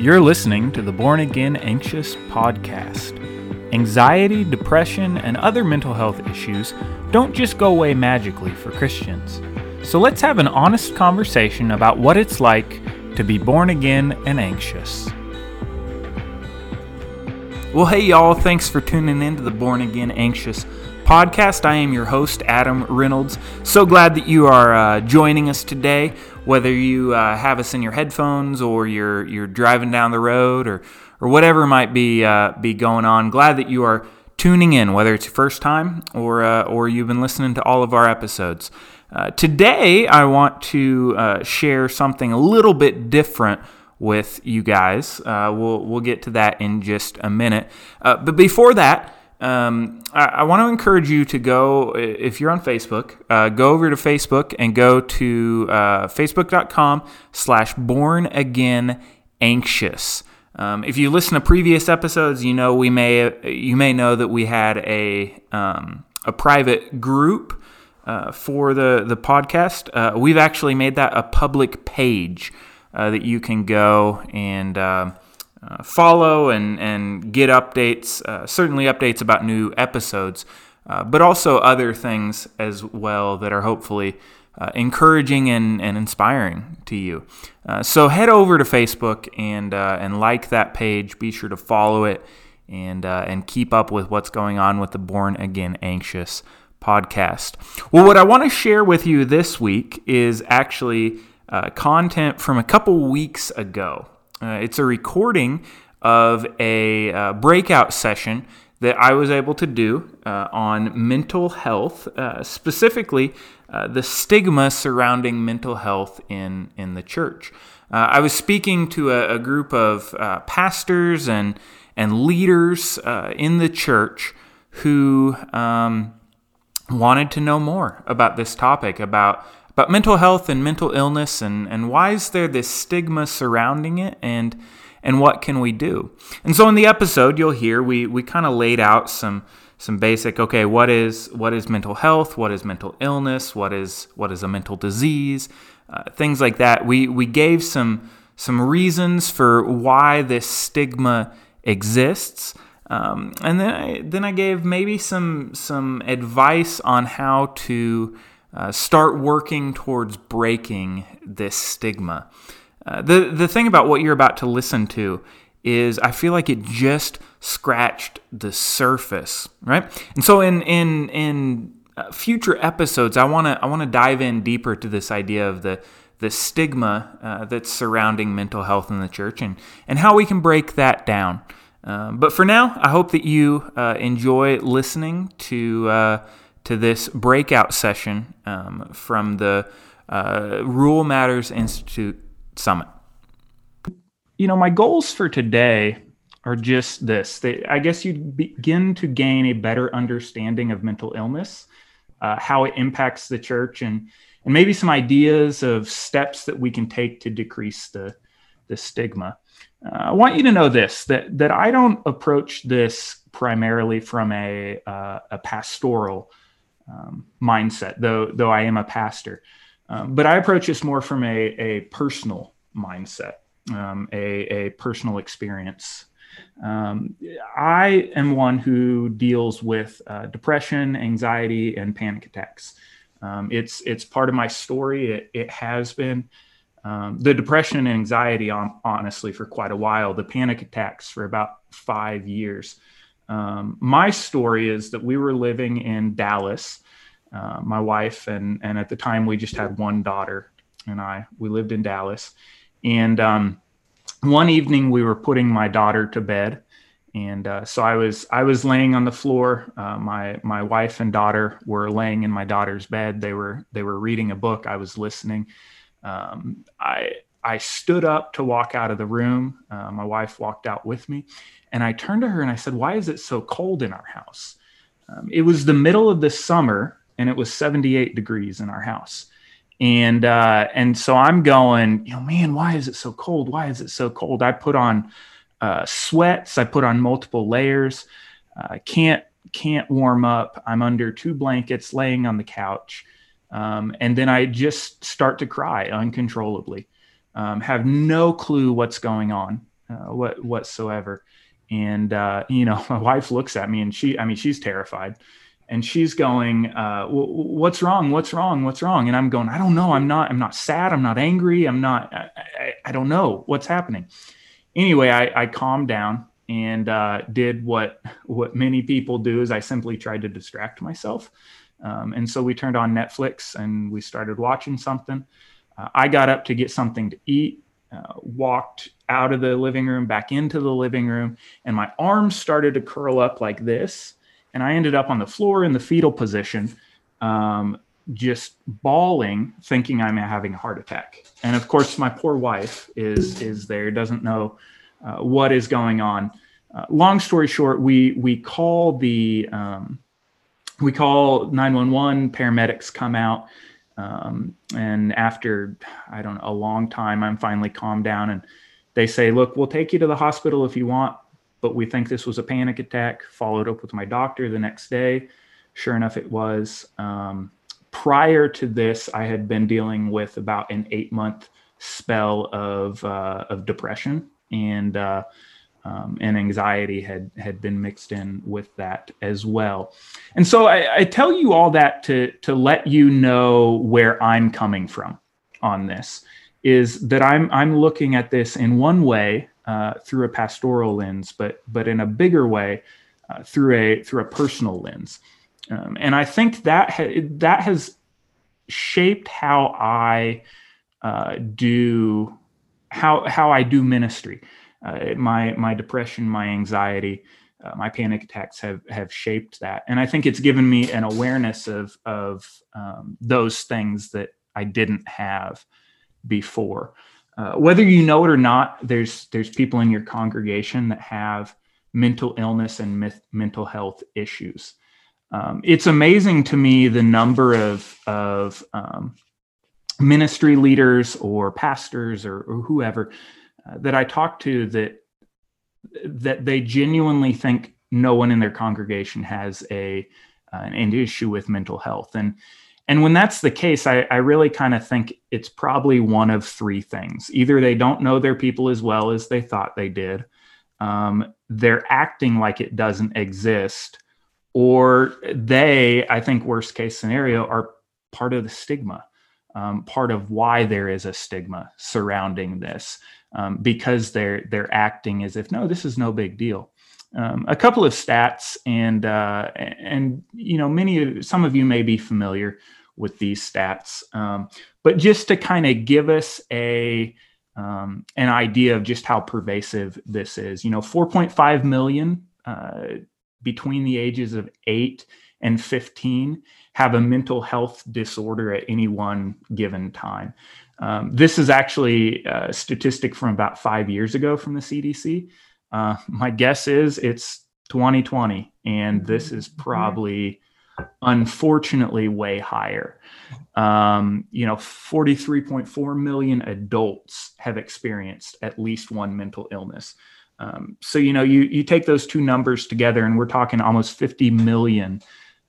You're listening to the Born Again Anxious podcast. Anxiety, depression, and other mental health issues don't just go away magically for Christians. So let's have an honest conversation about what it's like to be born again and anxious. Well, hey, y'all, thanks for tuning in to the Born Again Anxious podcast. I am your host, Adam Reynolds. So glad that you are uh, joining us today, whether you uh, have us in your headphones or you're, you're driving down the road or, or whatever might be, uh, be going on. Glad that you are tuning in, whether it's your first time or, uh, or you've been listening to all of our episodes. Uh, today, I want to uh, share something a little bit different with you guys. we'll, we'll get to that in just a minute. but before that, um, I, I want to encourage you to go, if you're on Facebook, uh, go over to Facebook and go to uh, facebook.com slash born again anxious. Um, if you listen to previous episodes, you know we may you may know that we had a um, a private group uh, for the the podcast. Uh, we've actually made that a public page uh, that you can go and um, uh, follow and, and get updates, uh, certainly updates about new episodes, uh, but also other things as well that are hopefully uh, encouraging and, and inspiring to you. Uh, so head over to Facebook and, uh, and like that page. Be sure to follow it and, and keep up with what's going on with the Born Again Anxious podcast. Well, what I want to share with you this week is actually content from a couple weeks ago. Uh, it's a recording of a uh, breakout session that I was able to do uh, on mental health, uh, specifically uh, the stigma surrounding mental health in, in the church. Uh, I was speaking to a, a group of pastors and, and leaders in the church who um, wanted to know more about this topic, about about mental health and mental illness and, and why is there this stigma surrounding it and and what can we do? And so in the episode you'll hear we we kind of laid out some some basic okay what is what is mental health? What is mental illness? What is what is a mental disease? Uh, things like that. We we gave some some reasons for why this stigma exists. Um, and then I, then I gave maybe some some advice on how to uh, start working towards breaking this stigma. Uh, the the thing about what you're about to listen to is I feel like it just scratched the surface, right? And so in in in uh, future episodes, I want to I want to dive in deeper to this idea of the the stigma uh, that's surrounding mental health in the church and and how we can break that down. Um, but for now, I hope that you uh, enjoy listening to uh, to this breakout session um, from the uh, Rural Matters Institute Summit. You know, my goals for today are just this. They, I guess you begin to gain a better understanding of mental illness, uh, how it impacts the church, and and maybe some ideas of steps that we can take to decrease the the stigma. Uh, I want you to know this that that I don't approach this primarily from a uh, a pastoral um, mindset, though though I am a pastor. Um, but I approach this more from a, a personal mindset, um, a, a personal experience. Um, I am one who deals with uh, depression, anxiety, and panic attacks. Um, it's it's part of my story. It, it has been um, the depression and anxiety, honestly, for quite a while. The panic attacks for about five years. Um, my story is that we were living in Dallas, uh, my wife, and, and at the time we just had one daughter and I. We lived in Dallas. And um, one evening we were putting my daughter to bed. And uh, so I was I was laying on the floor. Uh, my my wife and daughter were laying in my daughter's bed. They were they were reading a book. I was listening. Um, I I stood up to walk out of the room. Uh, my wife walked out with me, and I turned to her and I said, Why is it so cold in our house? Um, it was the middle of the summer and it was 78 degrees in our house. And uh, and so I'm going, you know, man, why is it so cold? Why is it so cold? I put on uh, sweats. I put on multiple layers. I uh, can't can't warm up. I'm under two blankets, laying on the couch, um, and then I just start to cry uncontrollably. Um, have no clue what's going on. uh, what whatsoever. And uh, you know, my wife looks at me and she, I mean, she's terrified, and she's going, uh, "What's wrong? What's wrong? What's wrong?" And I'm going, "I don't know. I'm not. I'm not sad. I'm not angry. I'm not. I, I, I don't know what's happening." Anyway, I, I calmed down and uh, did what what many people do. Is I simply tried to distract myself. Um, and so we turned on Netflix and we started watching something. Uh, I got up to get something to eat, uh, walked out of the living room, back into the living room, and my arms started to curl up like this. And I ended up on the floor in the fetal position, um, just bawling, thinking I'm having a heart attack. And of course, my poor wife is is there, doesn't know uh, what is going on. Uh, long story short, we we call the um, we call 911 paramedics come out um, and after i don't know a long time i'm finally calmed down and they say look we'll take you to the hospital if you want but we think this was a panic attack followed up with my doctor the next day. Sure enough it was. Um, prior to this i had been dealing with about an eight month spell of, uh, of depression and uh, um, and anxiety had had been mixed in with that as well. And so I, I, tell you all that to to let you know where I'm coming from on this is that I'm I'm looking at this in one way uh, through a pastoral lens, but but in a bigger way uh, through a through a personal lens. Um, and I think that ha- that has shaped how I uh, do how how I do ministry uh, my my depression, my anxiety, uh, my panic attacks have have shaped that, and I think it's given me an awareness of of um, those things that I didn't have before. Uh, whether you know it or not, there's there's people in your congregation that have mental illness and myth, mental health issues. Um, it's amazing to me the number of of um, ministry leaders or pastors or, or whoever that I talk to that that they genuinely think no one in their congregation has a uh, an issue with mental health. And and when that's the case i, I really kind of think it's probably one of three things. Either they don't know their people as well as they thought they did um, they're acting like it doesn't exist or they i think worst case scenario are part of the stigma um, part of why there is a stigma surrounding this um, because they're they're acting as if no, this is no big deal. Um, a couple of stats, and uh, and you know, many of some of you may be familiar with these stats, um, but just to kind of give us a um, an idea of just how pervasive this is. You know, 4.5 million uh, between the ages of eight and 15 have a mental health disorder at any one given time. Um, this is actually a statistic from about five years ago from the CDC. Uh, my guess is it's 2020, and this mm-hmm. is probably unfortunately way higher. Um, you know, 43.4 million adults have experienced at least one mental illness. Um, so you know, you you take those two numbers together, and we're talking almost 50 million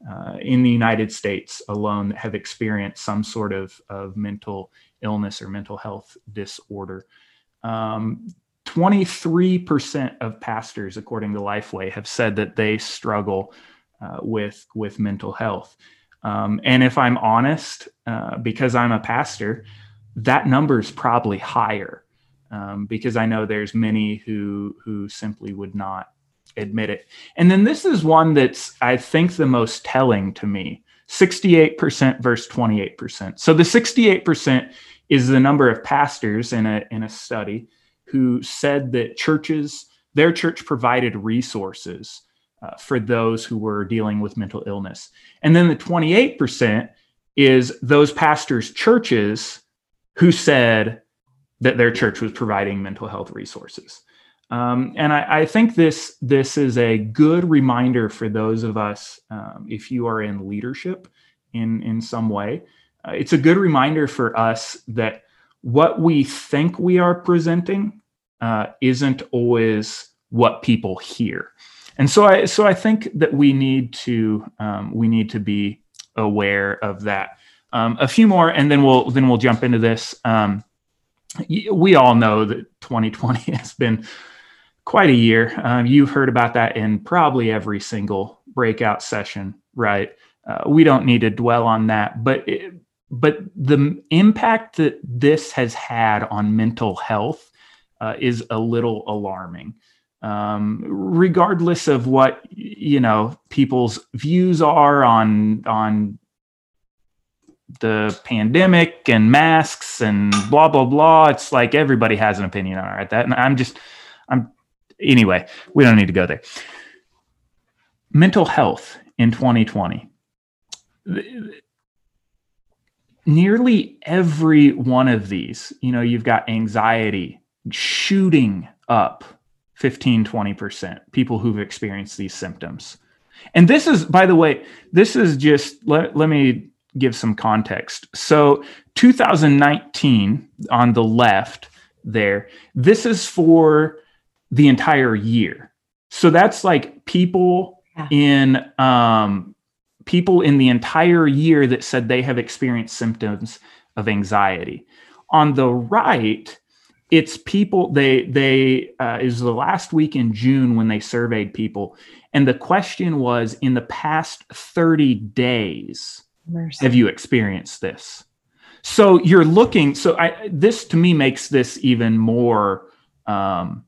uh, in the United States alone that have experienced some sort of of mental illness or mental health disorder. Um, 23% of pastors, according to Lifeway, have said that they struggle uh, with, with mental health. Um, and if I'm honest, uh, because I'm a pastor, that number is probably higher um, because I know there's many who who simply would not admit it. And then this is one that's I think the most telling to me: 68% versus 28%. So the 68% is the number of pastors in a in a study who said that churches their church provided resources uh, for those who were dealing with mental illness and then the 28% is those pastors churches who said that their church was providing mental health resources um, and I, I, think this this is a good reminder for those of us um, if you are in leadership in in some way uh, it's a good reminder for us that what we think we are presenting uh, isn't always what people hear. And so I so I think that we need to um, we need to be aware of that. Um, a few more, and then we'll then we'll jump into this. Um, we all know that 2020 has been quite a year. Um, you've heard about that in probably every single breakout session, right? Uh, we don't need to dwell on that, but it, but the impact that this has had on mental health uh, is a little alarming. Um, regardless of what you know people's views are on on the pandemic and masks and blah blah blah, it's like everybody has an opinion on it. That and I'm just I'm anyway. We don't need to go there. Mental health in 2020 nearly every one of these, you know, you've got anxiety shooting up 15, 20%, people who've experienced these symptoms. And this is, by the way, this is just, let, let me give some context. So 2019 on the left there, this is for the entire year. So that's like people yeah. in um, people in the entire year that said they have experienced symptoms of anxiety. On the right, it's people they they uh, is the last week in June when they surveyed people, and the question was in the past 30 days, Mercy. have you experienced this? So you're looking. So I this to me makes this even more. Um,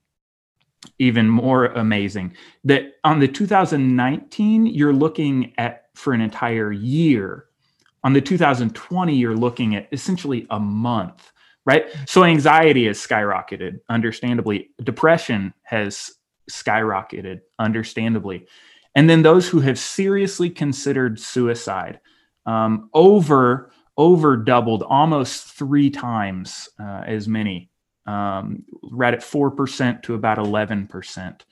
even more amazing that on the 2019 you're looking at for an entire year. On the 2020, you're looking at essentially a month, right? So anxiety has skyrocketed, understandably. Depression has skyrocketed, understandably. And then those who have seriously considered suicide, um, over over doubled, almost three times uh, as many, um, right at four percent to about eleven percent.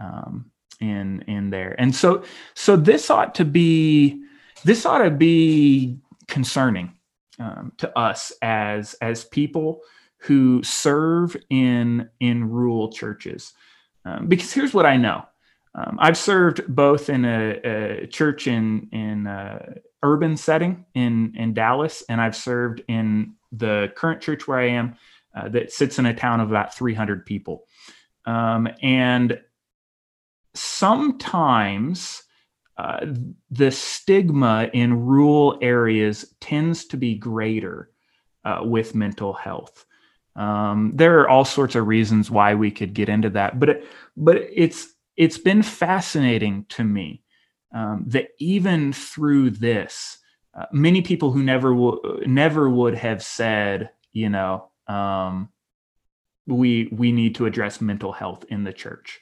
Um, in in there and so so this ought to be this ought to be concerning um, to us as as people who serve in in rural churches um, because here's what i know um, i've served both in a, a church in in a urban setting in in dallas and i've served in the current church where i am uh, that sits in a town of about 300 people um, and sometimes uh, the stigma in rural areas tends to be greater uh, with mental health. Um, there are all sorts of reasons why we could get into that, but it, but it's it's been fascinating to me um, that even through this, uh, many people who never w- never would have said, you know, um, we we need to address mental health in the church.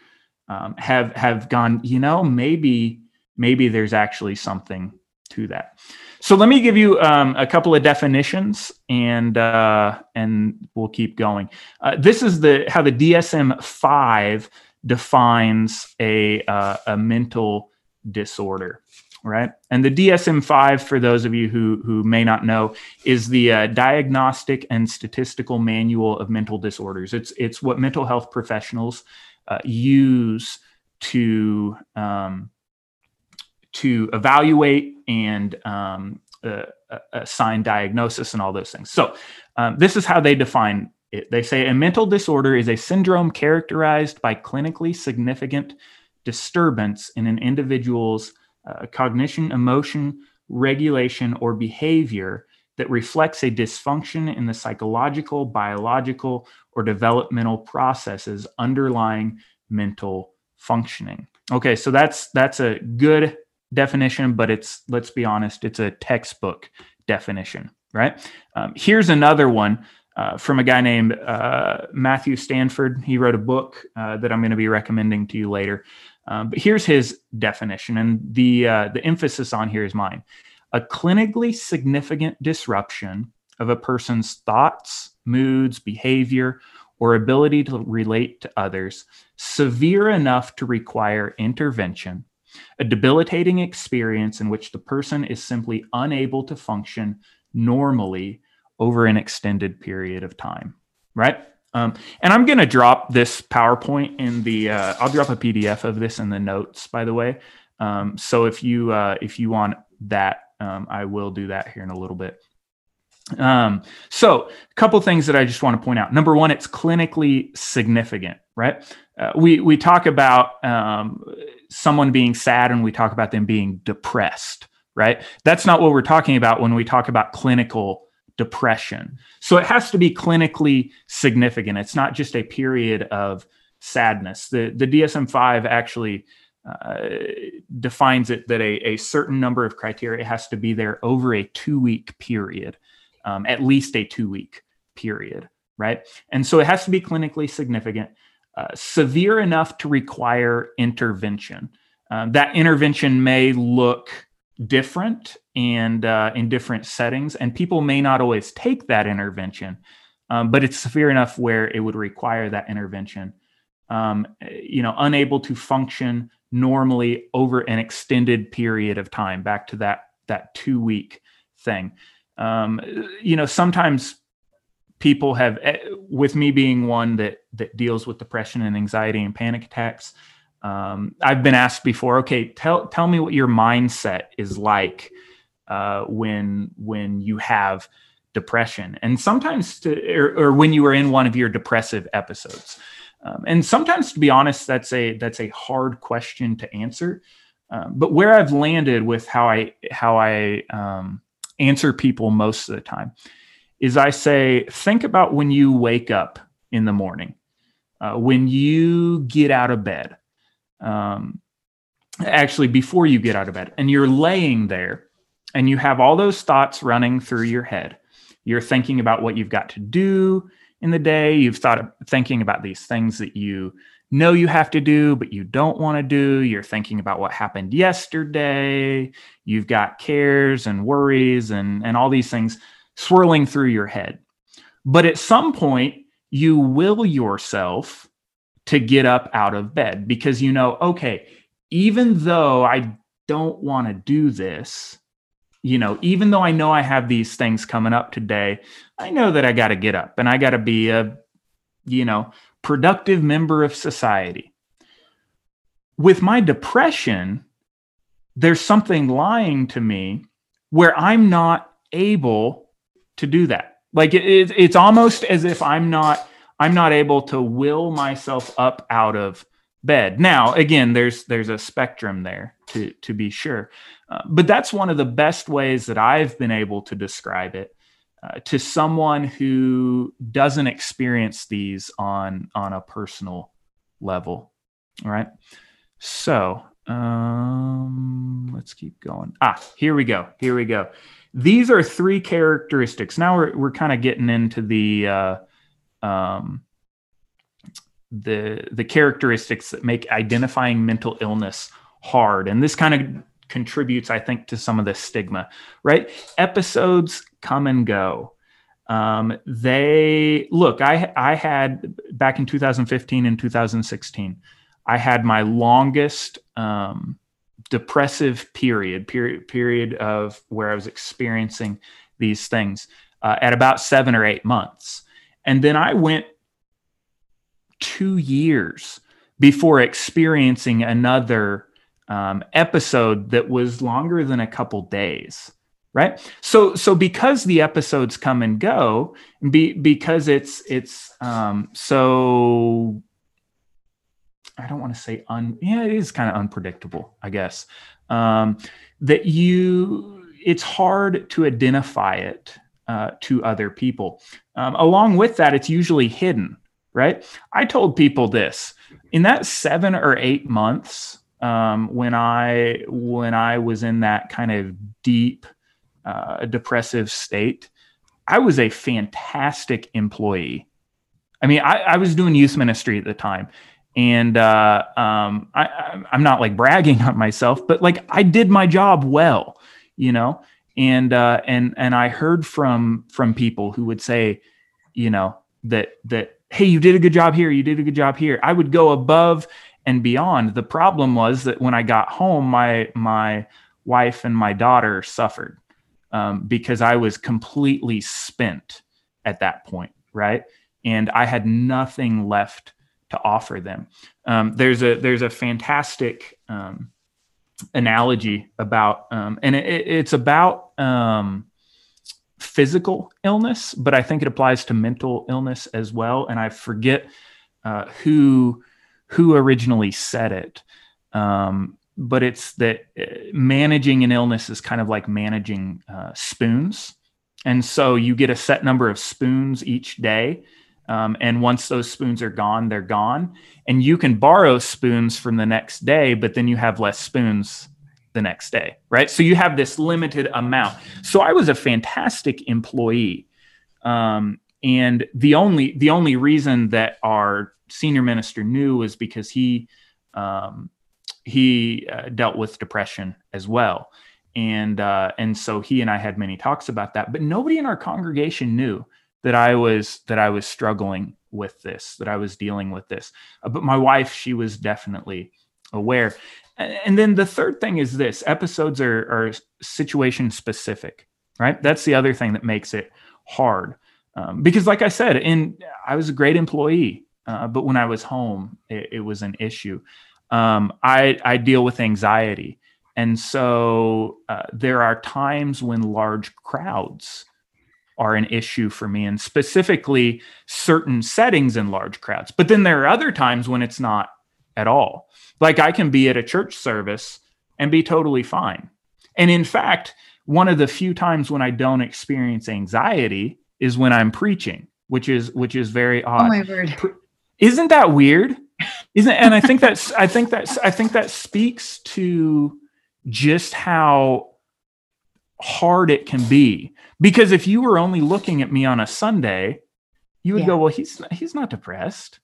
Um, have have gone you know maybe maybe there's actually something to that. So let me give you um, a couple of definitions and uh, and we'll keep going. Uh, this is the how the dsm-5 defines a uh, a mental disorder right and the dsm-5 for those of you who who may not know is the uh, diagnostic and statistical manual of mental disorders it's it's what mental health professionals uh, use to um, to evaluate and um, uh, uh, assign diagnosis and all those things. So um, this is how they define it. They say a mental disorder is a syndrome characterized by clinically significant disturbance in an individual's uh, cognition, emotion, regulation, or behavior that reflects a dysfunction in the psychological, biological, or developmental processes underlying mental functioning. Okay, so that's that's a good definition, but it's let's be honest, it's a textbook definition, right? Um, here's another one uh, from a guy named uh, Matthew Stanford. He wrote a book uh, that I'm going to be recommending to you later. Um, but here's his definition, and the uh, the emphasis on here is mine: a clinically significant disruption of a person's thoughts, moods, behavior, or ability to relate to others severe enough to require intervention, a debilitating experience in which the person is simply unable to function normally over an extended period of time, right? Um, and I'm going to drop this PowerPoint in the. Uh, I'll drop a PDF of this in the notes, by the way. Um, so if you uh, if you want that, um, I will do that here in a little bit. Um, so, a couple things that I just want to point out. Number one, it's clinically significant, right? Uh, we we talk about um, someone being sad, and we talk about them being depressed, right? That's not what we're talking about when we talk about clinical depression. So it has to be clinically significant. It's not just a period of sadness. The the DSM five actually uh, defines it that a, a certain number of criteria has to be there over a two week period, um, at least a two week period, right? And so it has to be clinically significant, uh, severe enough to require intervention. Uh, that intervention may look different and uh, in different settings, and people may not always take that intervention, um, but it's severe enough where it would require that intervention. Um, you know, unable to function normally over an extended period of time back to that that two week thing um, you know sometimes people have eh, with me being one that that deals with depression and anxiety and panic attacks um, i've been asked before okay tell tell me what your mindset is like uh, when when you have depression and sometimes to, or, or when you are in one of your depressive episodes um, and sometimes, to be honest, that's a that's a hard question to answer. Um, but where I've landed with how I how I um, answer people most of the time is I say, think about when you wake up in the morning, uh, when you get out of bed. Um, actually, before you get out of bed, and you're laying there, and you have all those thoughts running through your head. You're thinking about what you've got to do in the day. You've thought thinking about these things that you know you have to do, but you don't want to do. You're thinking about what happened yesterday. You've got cares and worries and, and all these things swirling through your head. But at some point, you will yourself to get up out of bed because you know, okay, even though I don't want to do this, you know, even though I know I have these things coming up today, I know that I got to get up and I got to be a, you know, productive member of society. With my depression, there's something lying to me where I'm not able to do that. Like it, it's almost as if I'm not I'm not able to will myself up out of bed. Now, again, there's there's a spectrum there to to be sure, uh, but that's one of the best ways that I've been able to describe it uh, to someone who doesn't experience these on on a personal level. All right, so um, let's keep going. Ah, here we go. Here we go. These are three characteristics. Now we're we're kind of getting into the uh, um, the the characteristics that make identifying mental illness hard. And this kind of contributes i think to some of the stigma right? Episodes come and go. Um, they look i i had back in 2015 and 2016 i had my longest um, depressive period period period of where i was experiencing these things uh, at about seven or eight months. And then i went two years before experiencing another um, episode that was longer than a couple days right? So so because the episodes come and go be, because it's it's um, so i don't want to say un yeah it is kind of unpredictable i guess um, that you it's hard to identify it uh, to other people. Um, along with that it's usually hidden right? I told people this in that seven or eight months um, when I when I was in that kind of deep uh, depressive state. I was a fantastic employee. I mean, I, I was doing youth ministry at the time, and uh, um, I, I'm not like bragging on myself, but like I did my job well, you know. And uh, and and I heard from from people who would say, you know, that that hey, you did a good job here, you did a good job here. I would go above and beyond. The problem was that when I got home, my my wife and my daughter suffered um, because I was completely spent at that point, right? And I had nothing left to offer them. Um, there's a there's a fantastic um, analogy about, um, and it, it's about um, physical illness, but I think it applies to mental illness as well. And I forget uh, who who originally said it, um, but it's that uh, managing an illness is kind of like managing uh, spoons, and so you get a set number of spoons each day. Um, and once those spoons are gone, they're gone. And you can borrow spoons from the next day, but then you have less spoons the next day, right? So you have this limited amount. So I was a fantastic employee, um, and the only the only reason that our senior minister knew was because he um, he uh, dealt with depression as well, and uh, and so he and I had many talks about that. But nobody in our congregation knew that I was that I was struggling with this, that I was dealing with this. Uh, but my wife, she was definitely aware. And then the third thing is this episodes are, are situation specific, right? That's the other thing that makes it hard. Um, because, like I said, in I was a great employee, uh, but when I was home, it, it was an issue. Um, I, I deal with anxiety. And so uh, there are times when large crowds are an issue for me, and specifically certain settings in large crowds. But then there are other times when it's not at all. Like I can be at a church service and be totally fine. And in fact, one of the few times when I don't experience anxiety is when I'm preaching, which is which is very oh odd. Oh my word. Isn't that weird? Isn't and I think that's I think that's I think that speaks to just how hard it can be. Because if you were only looking at me on a Sunday, you would yeah. go, well, he's he's not depressed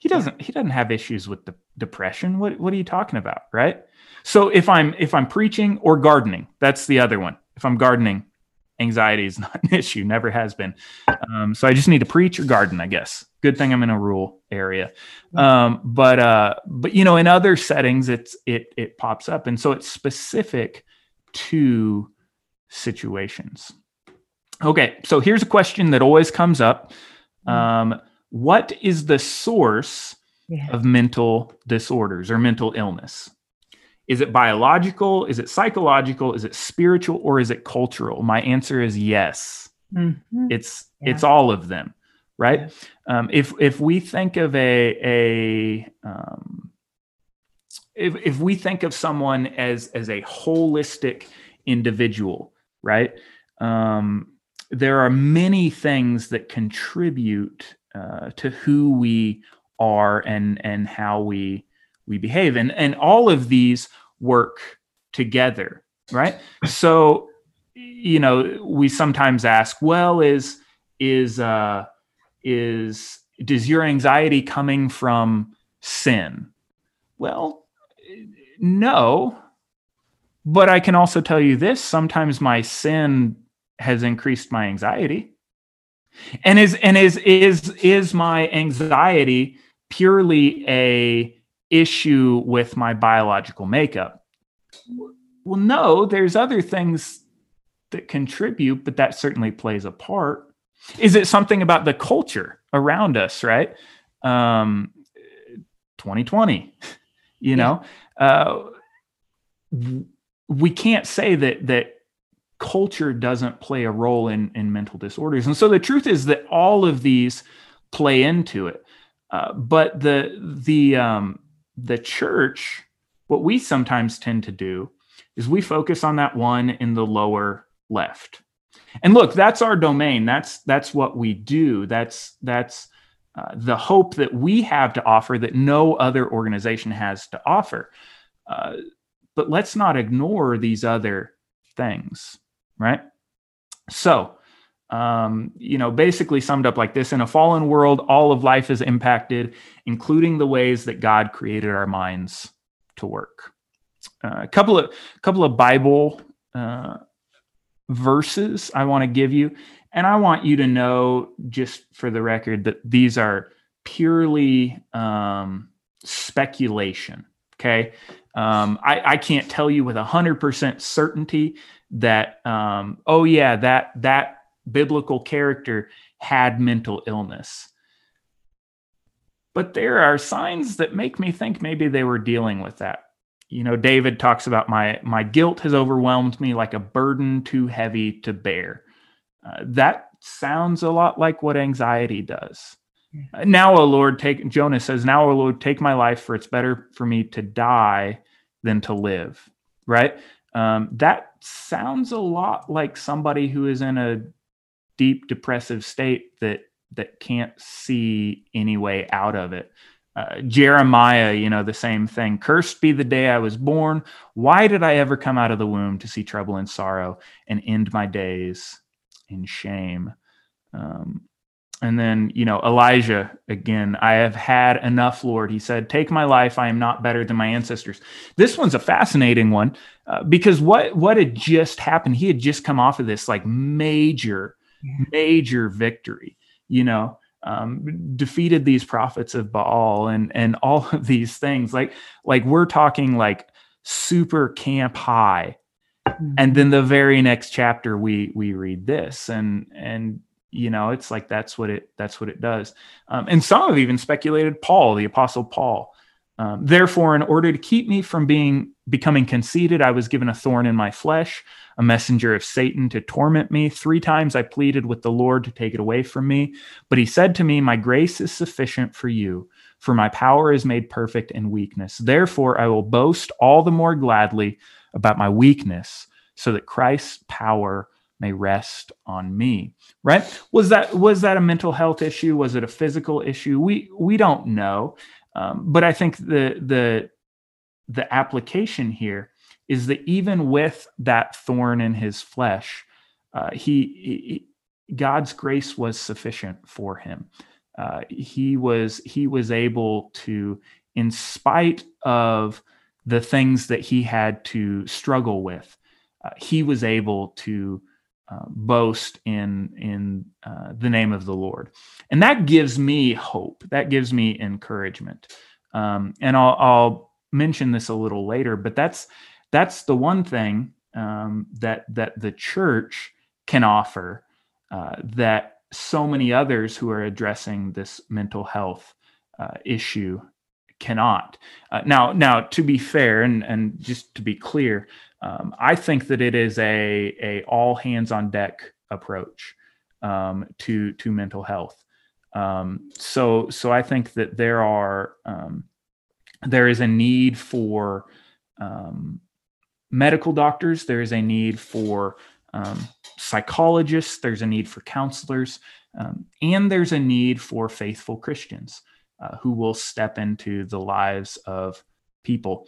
he doesn't he doesn't have issues with the depression. What what are you talking about right? So if i'm if i'm preaching or gardening that's the other one. If i'm gardening anxiety is not an issue never has been. Um, so i just need to preach or garden i guess. Good thing i'm in a rural area. Um, but uh but you know in other settings it's it it pops up. And so it's specific to situations. Okay so here's a question that always comes up. Mm. um, what is the source yeah. of mental disorders or mental illness? Is it biological? Is it psychological? Is it spiritual or is it cultural? My answer is yes. Mm-hmm. It's yeah. it's all of them, right? Yeah. Um, if if we think of a a um, if if we think of someone as as a holistic individual, right? Um, there are many things that contribute uh, to who we are and and how we we behave. And and all of these work together right? So you know we sometimes ask well is is uh is does your anxiety coming from sin? Well no. But i can also tell you this sometimes my sin has increased my anxiety and is and is is is my anxiety purely a issue with my biological makeup? Well, no, there's other things that contribute, but that certainly plays a part. Is it something about the culture around us, right? Um, 2020, you know, uh, we can't say that that culture doesn't play a role in, in mental disorders. And so the truth is that all of these play into it. Uh, but the the um, the church, what we sometimes tend to do is we focus on that one in the lower left. And look, that's our domain. That's that's what we do. That's that's uh, the hope that we have to offer that no other organization has to offer. Uh, but let's not ignore these other things right? So, um, you know, basically summed up like this in a fallen world, all of life is impacted, including the ways that God created our minds to work. Uh, a couple of couple of Bible uh, verses I want to give you, and I want you to know, just for the record, that these are purely um, speculation. Okay, um, I, I, can't tell you with hundred percent certainty that um, oh yeah that that biblical character had mental illness but there are signs that make me think maybe they were dealing with that you know david talks about my my guilt has overwhelmed me like a burden too heavy to bear Uh, that sounds a lot like what anxiety does. Yeah. Now, O Lord, take Jonah says, Now, O Lord, take my life, for it's better for me to die than to live. Right? Um, that sounds a lot like somebody who is in a deep depressive state that that can't see any way out of it. Uh, Jeremiah, you know, the same thing. Cursed be the day I was born. Why did I ever come out of the womb to see trouble and sorrow and end my days in shame? Um, and then, you know, Elijah, again, I have had enough, Lord. He said, Take my life. I am not better than my ancestors. This one's a fascinating one uh, because what, what had just happened, he had just come off of this like major, yeah. major victory, you know, um, defeated these prophets of Baal and, and all of these things. Like, like we're talking like super camp high. Mm-hmm. And then the very next chapter, we, we read this and, and, you know it's like that's what it that's what it does. Um, and some have even speculated paul the apostle paul. Um, therefore in order to keep me from being becoming conceited i was given a thorn in my flesh a messenger of satan to torment me. Three times i pleaded with the lord to take it away from me. But he said to me my grace is sufficient for you for my power is made perfect in weakness. Therefore i will boast all the more gladly about my weakness so that christ's power may rest on me right? Was that was that a mental health issue? Was it a physical issue? We we don't know. Um, but i think the the the application here is that even with that thorn in his flesh uh, he, he, god's grace was sufficient for him. Uh, he was he was able to in spite of the things that he had to struggle with uh, he was able to uh, boast in in uh, the name of the Lord, and that gives me hope. That gives me encouragement. Um, and I'll, I'll, mention this a little later, but that's that's the one thing um, that that the church can offer uh, that so many others who are addressing this mental health uh, issue cannot. Uh, now, now to be fair and and just to be clear, um, I think that it is a a all hands on deck approach um, to to mental health. Um, so so I think that there are um, there is a need for um, medical doctors. There is a need for um, psychologists. There's a need for counselors, and there's a need for faithful Christians uh, who will step into the lives of people.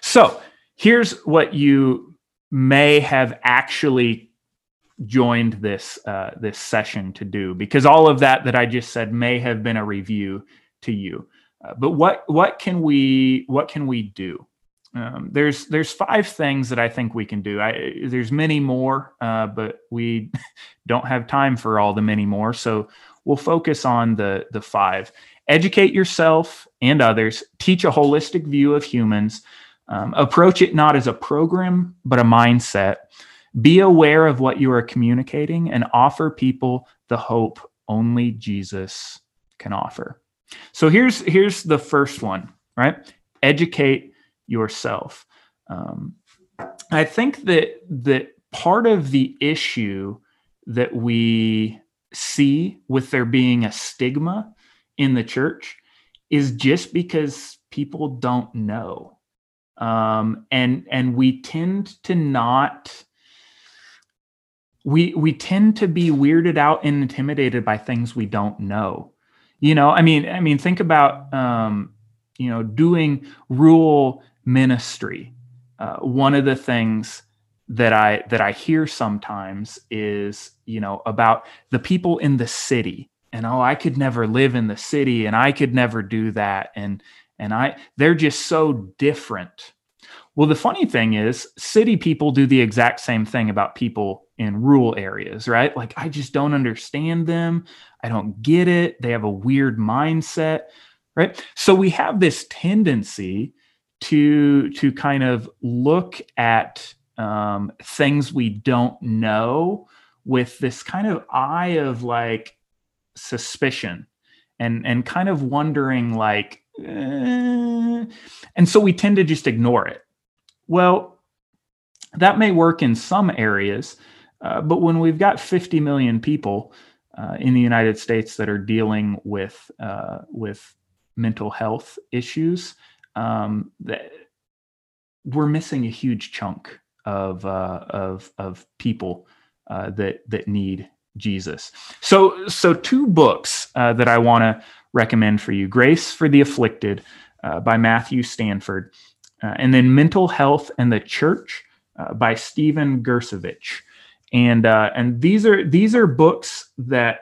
so here's what you may have actually joined this uh, this session to do because all of that that I just said may have been a review to you. Uh, but what what can we what can we do? Um, there's there's five things that I think we can do. I, there's many more, uh, but we don't have time for all the many more. So we'll focus on the the five. Educate yourself and others. Teach a holistic view of humans. Um, approach it not as a program, but a mindset. Be aware of what you are communicating and offer people the hope only Jesus can offer. So here's here's the first one, right? Educate yourself. Um, I think that that part of the issue that we see with there being a stigma in the church is just because people don't know um, and and we tend to not we we tend to be weirded out and intimidated by things we don't know. You know i mean i mean think about um, you know doing rural ministry. Uh, one of the things that i that i hear sometimes is you know about the people in the city. And oh i could never live in the city and i could never do that and and I they're just so different. Well, the funny thing is, city people do the exact same thing about people in rural areas, right? Like, I just don't understand them. I don't get it. They have a weird mindset, right? So we have this tendency to to kind of look at um, things we don't know with this kind of eye of like suspicion and and kind of wondering like eh. and so we tend to just ignore it. Well, that may work in some areas, Uh, but when we've got 50 million people uh, in the United States that are dealing with uh, with mental health issues, um, that we're missing a huge chunk of uh, of of people uh, that that need Jesus. So so two books uh, that I want to recommend for you: Grace for the Afflicted by Matthew Stanford, and then Mental Health and the Church by Stephen Grcevich and uh, and these are these are books that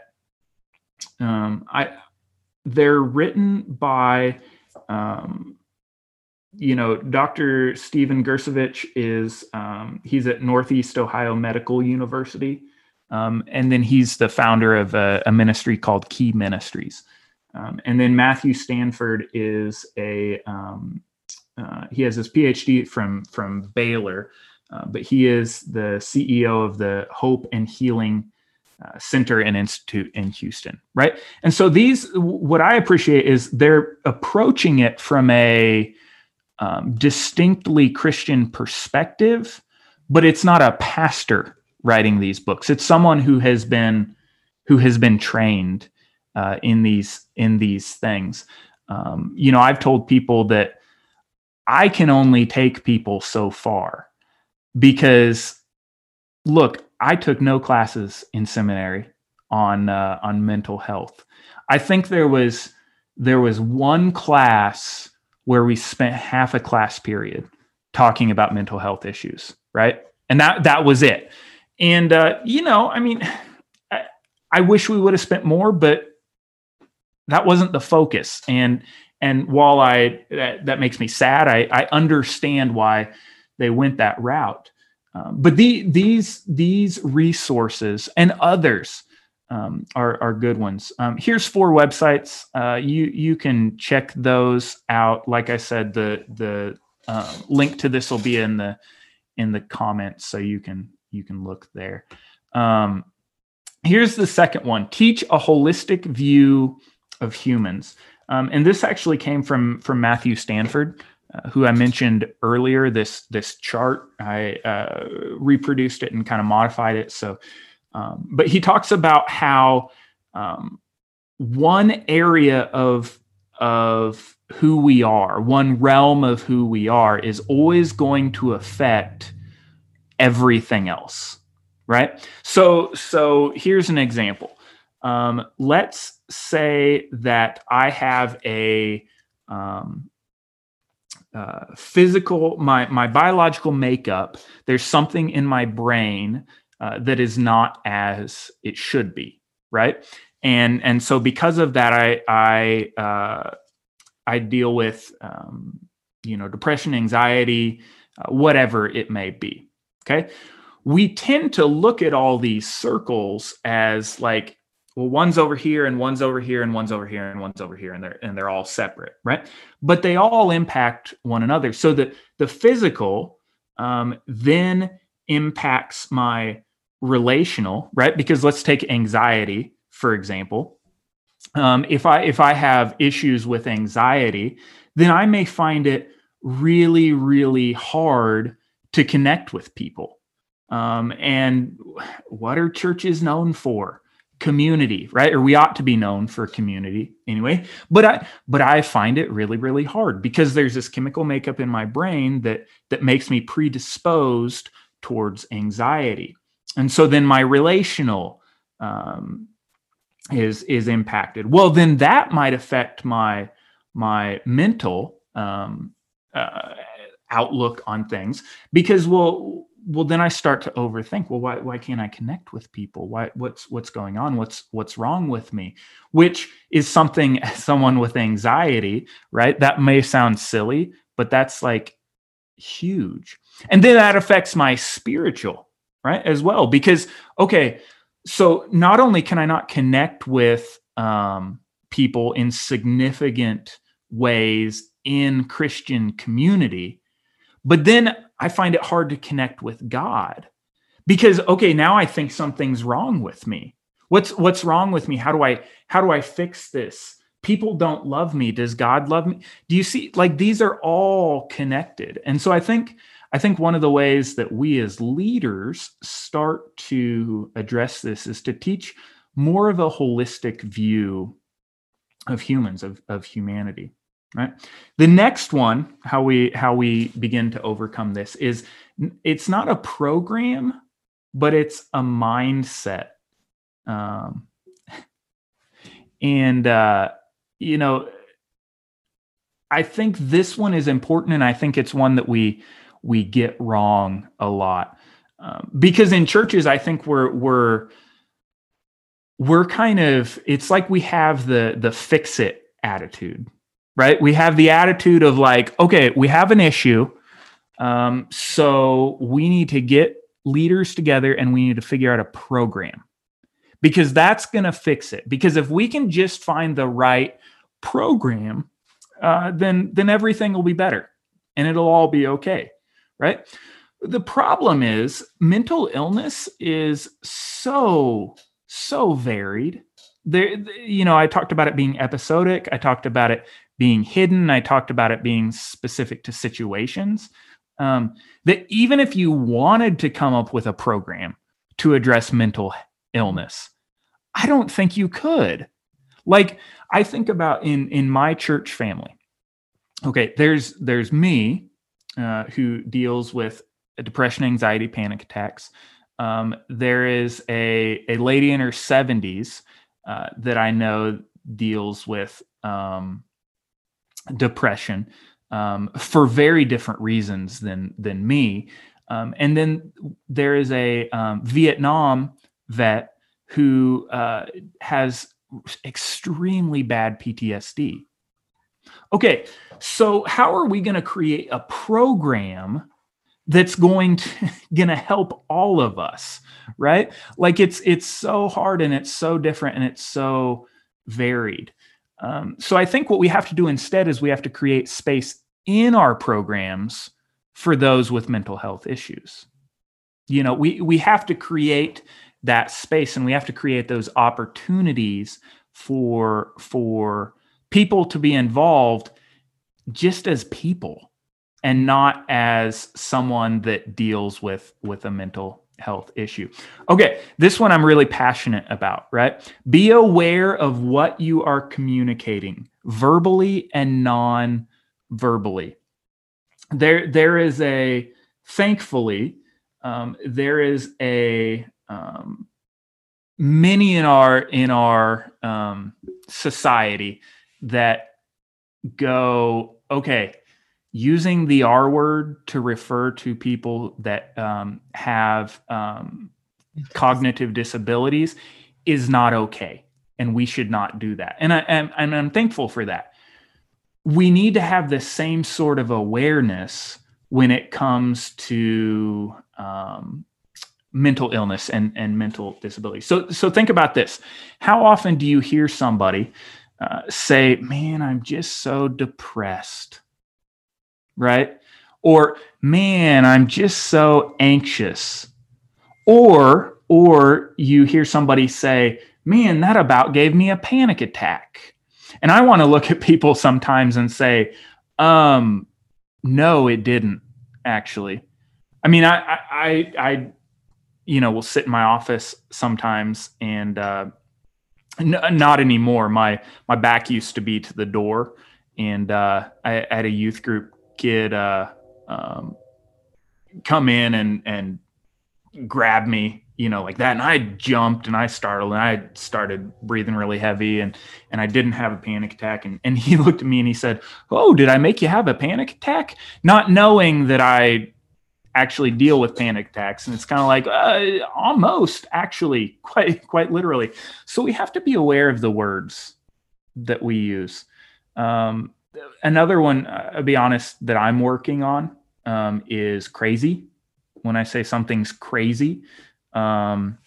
um, I they're written by um, you know Dr. Stephen Grcevich is um, he's at Northeast Ohio Medical University, um, and then he's the founder of a, a ministry called Key Ministries, um, and then Matthew Stanford is a um, uh, he has his PhD from from Baylor. Uh, but he is the CEO of the Hope and Healing uh, Center and Institute in Houston, right? And so these, what I appreciate is they're approaching it from a um, distinctly Christian perspective, but it's not a pastor writing these books. It's someone who has been who has been trained uh, in these in these things. Um, you know, I've told people that I can only take people so far because look, I took no classes in seminary on uh, on mental health. I think there was there was one class where we spent half a class period talking about mental health issues, right? And that that was it. And uh, you know, I mean, I, I wish we would have spent more, but that wasn't the focus. And and while I that, that makes me sad, I, I understand why they went that route. Um, but the, these these resources and others um, are are good ones. Um, here's four websites. Uh, you you can check those out. Like I said, the the uh, link to this will be in the in the comments, so you can you can look there. Um, here's the second one: teach a holistic view of humans. Um, and this actually came from from Matthew Stanford. Uh, who I mentioned earlier, this this chart, I uh, reproduced it and kind of modified it. So, um, but he talks about how um, one area of of who we are, one realm of who we are, is always going to affect everything else, right? So, so here's an example. Um, let's say that I have a um, uh, physical, my my biological makeup, there's something in my brain uh, that is not as it should be, right? And and so because of that, I I uh, I deal with um, you know depression, anxiety, uh, whatever it may be. Okay, we tend to look at all these circles as like well one's over here and one's over here and one's over here and one's over here and they're and they're all separate right? But they all impact one another. So that the physical um, then impacts my relational right? Because let's take anxiety for example. Um, if i if i have issues with anxiety then i may find it really really hard to connect with people. Um, and what are churches known for community right? Or we ought to be known for community anyway. But i but i find it really really hard because there's this chemical makeup in my brain that that makes me predisposed towards anxiety. And so then my relational um, is is impacted. Well then that might affect my my mental um, uh, outlook on things because well well then i start to overthink well why, why can't i connect with people? Why what's what's going on? What's what's wrong with me? Which is something as someone with anxiety right? That may sound silly but that's like huge. And then that affects my spiritual right as well because okay so not only can i not connect with um, people in significant ways in christian community but then I find it hard to connect with God because okay, now I think something's wrong with me. What's what's wrong with me? How do I how do I fix this? People don't love me. Does God love me? Do you see like these are all connected. And so I think I think one of the ways that we as leaders start to address this is to teach more of a holistic view of humans, of, of humanity. Right. The next one, how we how we begin to overcome this is it's not a program, but it's a mindset. Um, and uh, you know, I think this one is important, and I think it's one that we we get wrong a lot um, because in churches, I think we're we're we're kind of it's like we have the the fix it attitude, right? We have the attitude of like, okay, we have an issue, um, so we need to get leaders together and we need to figure out a program because that's going to fix it. Because if we can just find the right program uh, then then everything will be better and it'll all be okay right the problem is mental illness is so so varied there you know i talked about it being episodic i talked about it being hidden i talked about it being specific to situations um, that even if you wanted to come up with a program to address mental illness i don't think you could like I think about in in my church family. Okay, there's there's me uh, who deals with depression, anxiety, panic attacks. Um, there is a a lady in her 70s uh, that I know deals with um, depression um, for very different reasons than than me. Um, and then there is a um, Vietnam vet who uh, has extremely bad PTSD. Okay, so how are we going to create a program that's going to going to help all of us, right? Like it's it's so hard and it's so different and it's so varied. Um, so I think what we have to do instead is we have to create space in our programs for those with mental health issues. You know, we we have to create that space and we have to create those opportunities for for people to be involved just as people and not as someone that deals with with a mental health issue. Okay, this one I'm really passionate about, right? Be aware of what you are communicating verbally and non-verbally. There there is a thankfully um, there is a um, many in our in our um, society that go okay using the r word to refer to people that um, have um, cognitive disabilities is not okay and we should not do that and i and, and i'm thankful for that we need to have the same sort of awareness when it comes to um, mental illness and, and mental disability. So, so think about this. How often do you hear somebody uh, say, man, I'm just so depressed, right? Or, man, I'm just so anxious. Or, or you hear somebody say, man, that about gave me a panic attack. And I want to look at people sometimes and say, um, no, it didn't actually. I mean, I, I, I, you know, will sit in my office sometimes and uh, n- not anymore. My my back used to be to the door, and uh, I, I had a youth group kid uh, um, come in and and grab me, you know, like that, and I jumped and I startled and I started breathing really heavy, and and I didn't have a panic attack, and and he looked at me and he said, "Oh, did I make you have a panic attack?" Not knowing that I actually deal with panic attacks. And it's kind of like uh, almost actually quite quite literally. So we have to be aware of the words that we use. Um, another one uh, i'll be honest that i'm working on um, is crazy when i say something's crazy um,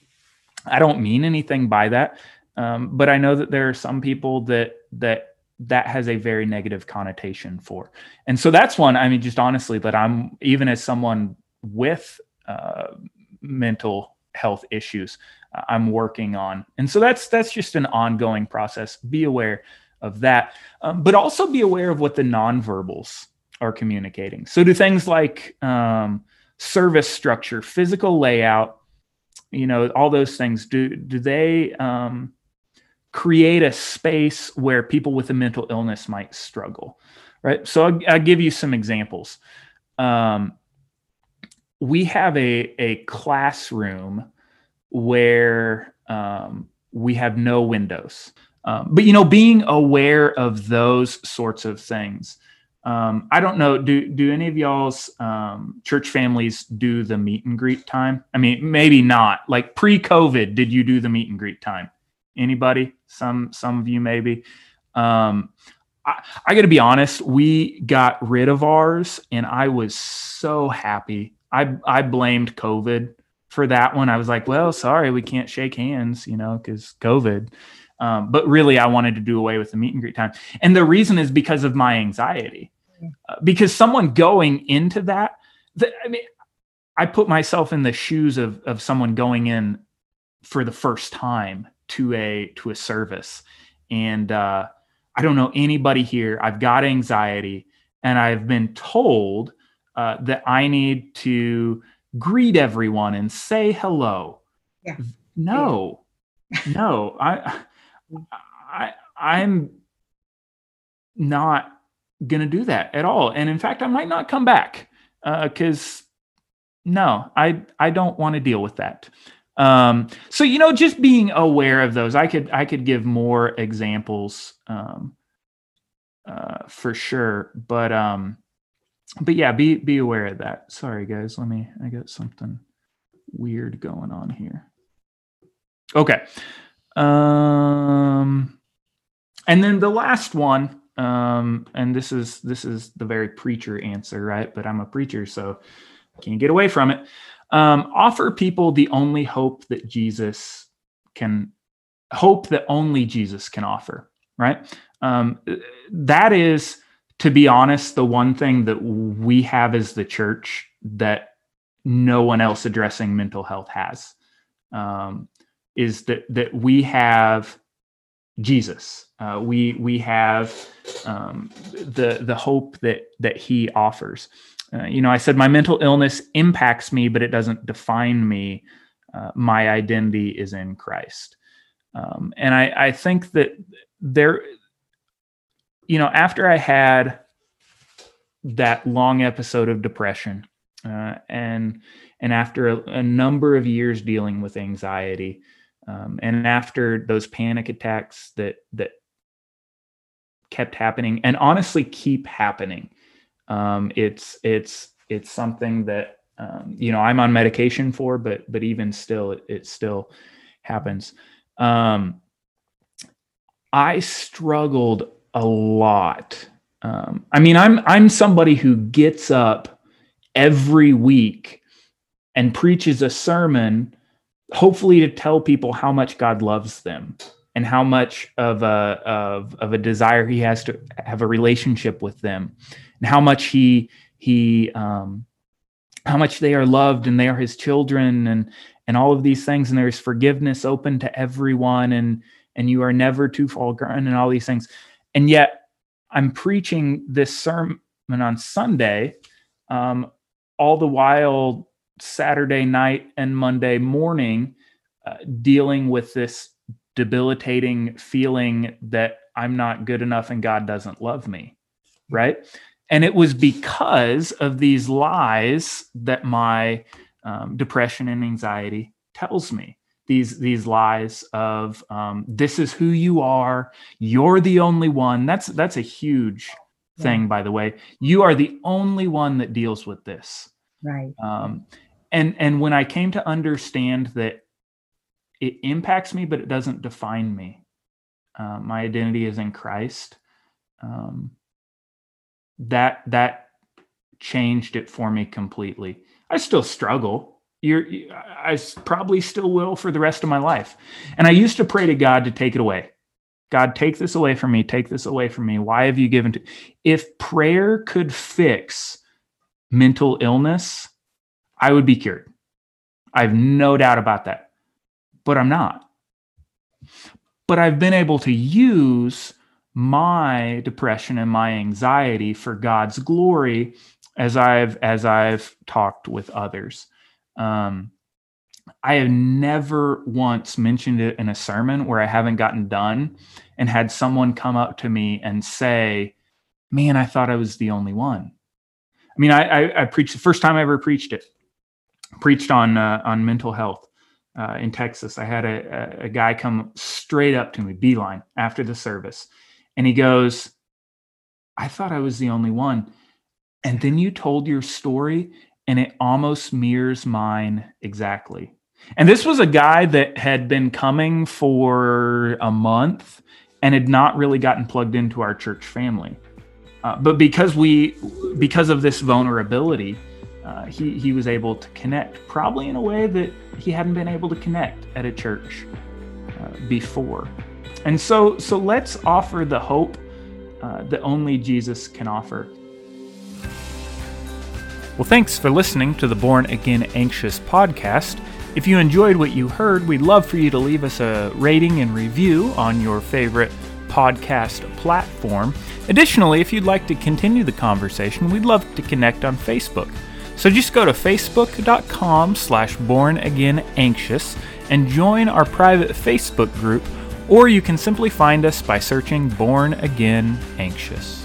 i don't mean anything by that um, but i know that there are some people that that that has a very negative connotation for. And so that's one, I mean, just honestly, that I'm, even as someone with uh, mental health issues, uh, I'm working on. And so that's, that's just an ongoing process. Be aware of that. Um, but also be aware of what the nonverbals are communicating. So do things like um, service structure, physical layout, you know, all those things. Do do they um, create a space where people with a mental illness might struggle? Right. So I'll, I'll give you some examples. Um, we have a a classroom where um, we have no windows. Um, but you know, being aware of those sorts of things. Um, I don't know. Do do any of y'all's um, church families do the meet and greet time? I mean, maybe not. Like pre-COVID, did you do the meet and greet time? Anybody? Some some of you maybe. Um, I, I got to be honest. We got rid of ours, and I was so happy. I I blamed COVID for that one. I was like, well, sorry, we can't shake hands, you know, because COVID. Um, but really, I wanted to do away with the meet and greet time. And the reason is because of my anxiety. Uh, because someone going into that, the, I mean, I put myself in the shoes of, of someone going in for the first time to a to a service, and uh, I don't know anybody here. I've got anxiety, and I've been told uh, that I need to greet everyone and say hello. Yeah. No, no, I, I, I'm not gonna do that at all. And in fact, I might not come back because uh, no, I, I don't want to deal with that. Um, so you know, just being aware of those, I could, I could give more examples um, uh, for sure, but um, but yeah, be be aware of that. Sorry guys, let me I got something weird going on here. Okay. Um and then the last one um and this is this is the very preacher answer, right? But I'm a preacher so I can't get away from it. Um offer people the only hope that Jesus can hope that only Jesus can offer, right? Um that is to be honest, the one thing that we have as the church that no one else addressing mental health has um, is that that we have Jesus. Uh, we we have um, the the hope that that He offers. Uh, you know, I said my mental illness impacts me, but it doesn't define me. Uh, my identity is in Christ, um, and I, I think that there you know, after I had that long episode of depression, uh, and and after a, a, number of years dealing with anxiety, um, and after those panic attacks that that kept happening and honestly keep happening, um, it's it's it's something that um, you know I'm on medication for, but but even still, it, it still happens. Um, I struggled a lot. Um, I mean, I'm I'm somebody who gets up every week and preaches a sermon, hopefully to tell people how much God loves them and how much of a of, of a desire He has to have a relationship with them, and how much He He um, how much they are loved and they are His children and and all of these things. And there's forgiveness open to everyone and and you are never too far gone and all these things. And yet, I'm preaching this sermon on Sunday, um, all the while Saturday night and Monday morning, uh, dealing with this debilitating feeling that I'm not good enough and God doesn't love me. Right. And it was because of these lies that my um, depression and anxiety tells me. These these lies of um, this is who you are. You're the only one. That's that's a huge thing by the way. You are the only one that deals with this right um, and and when i came to understand that it impacts me but it doesn't define me uh, my identity is in christ um, that that changed it for me completely i still struggle you're, I probably still will for the rest of my life. And I used to pray to God to take it away. God, take this away from me. Take this away from me. Why have you given to? If prayer could fix mental illness, I would be cured. I have no doubt about that. But I'm not. But I've been able to use my depression and my anxiety for God's glory as I've as I've talked with others. Um, I have never once mentioned it in a sermon where I haven't gotten done and had someone come up to me and say, "Man, I thought I was the only one." I mean, I, I, I preached the first time I ever preached it. Preached on uh, on mental health uh, in Texas. I had a, a, a guy come straight up to me, beeline, after the service, and he goes, "I thought I was the only one." And then you told your story, and it almost mirrors mine exactly. And this was a guy that had been coming for a month and had not really gotten plugged into our church family. Uh, but because we, because of this vulnerability, uh, he he was able to connect, probably in a way that he hadn't been able to connect at a church uh, before. And so so let's offer the hope uh, that only Jesus can offer. Well, thanks for listening to the Born Again Anxious podcast. If you enjoyed what you heard, we'd love for you to leave us a rating and review on your favorite podcast platform. Additionally, if you'd like to continue the conversation, we'd love to connect on Facebook. So just go to facebook.com slash bornagainanxious and join our private Facebook group, or you can simply find us by searching Born Again Anxious.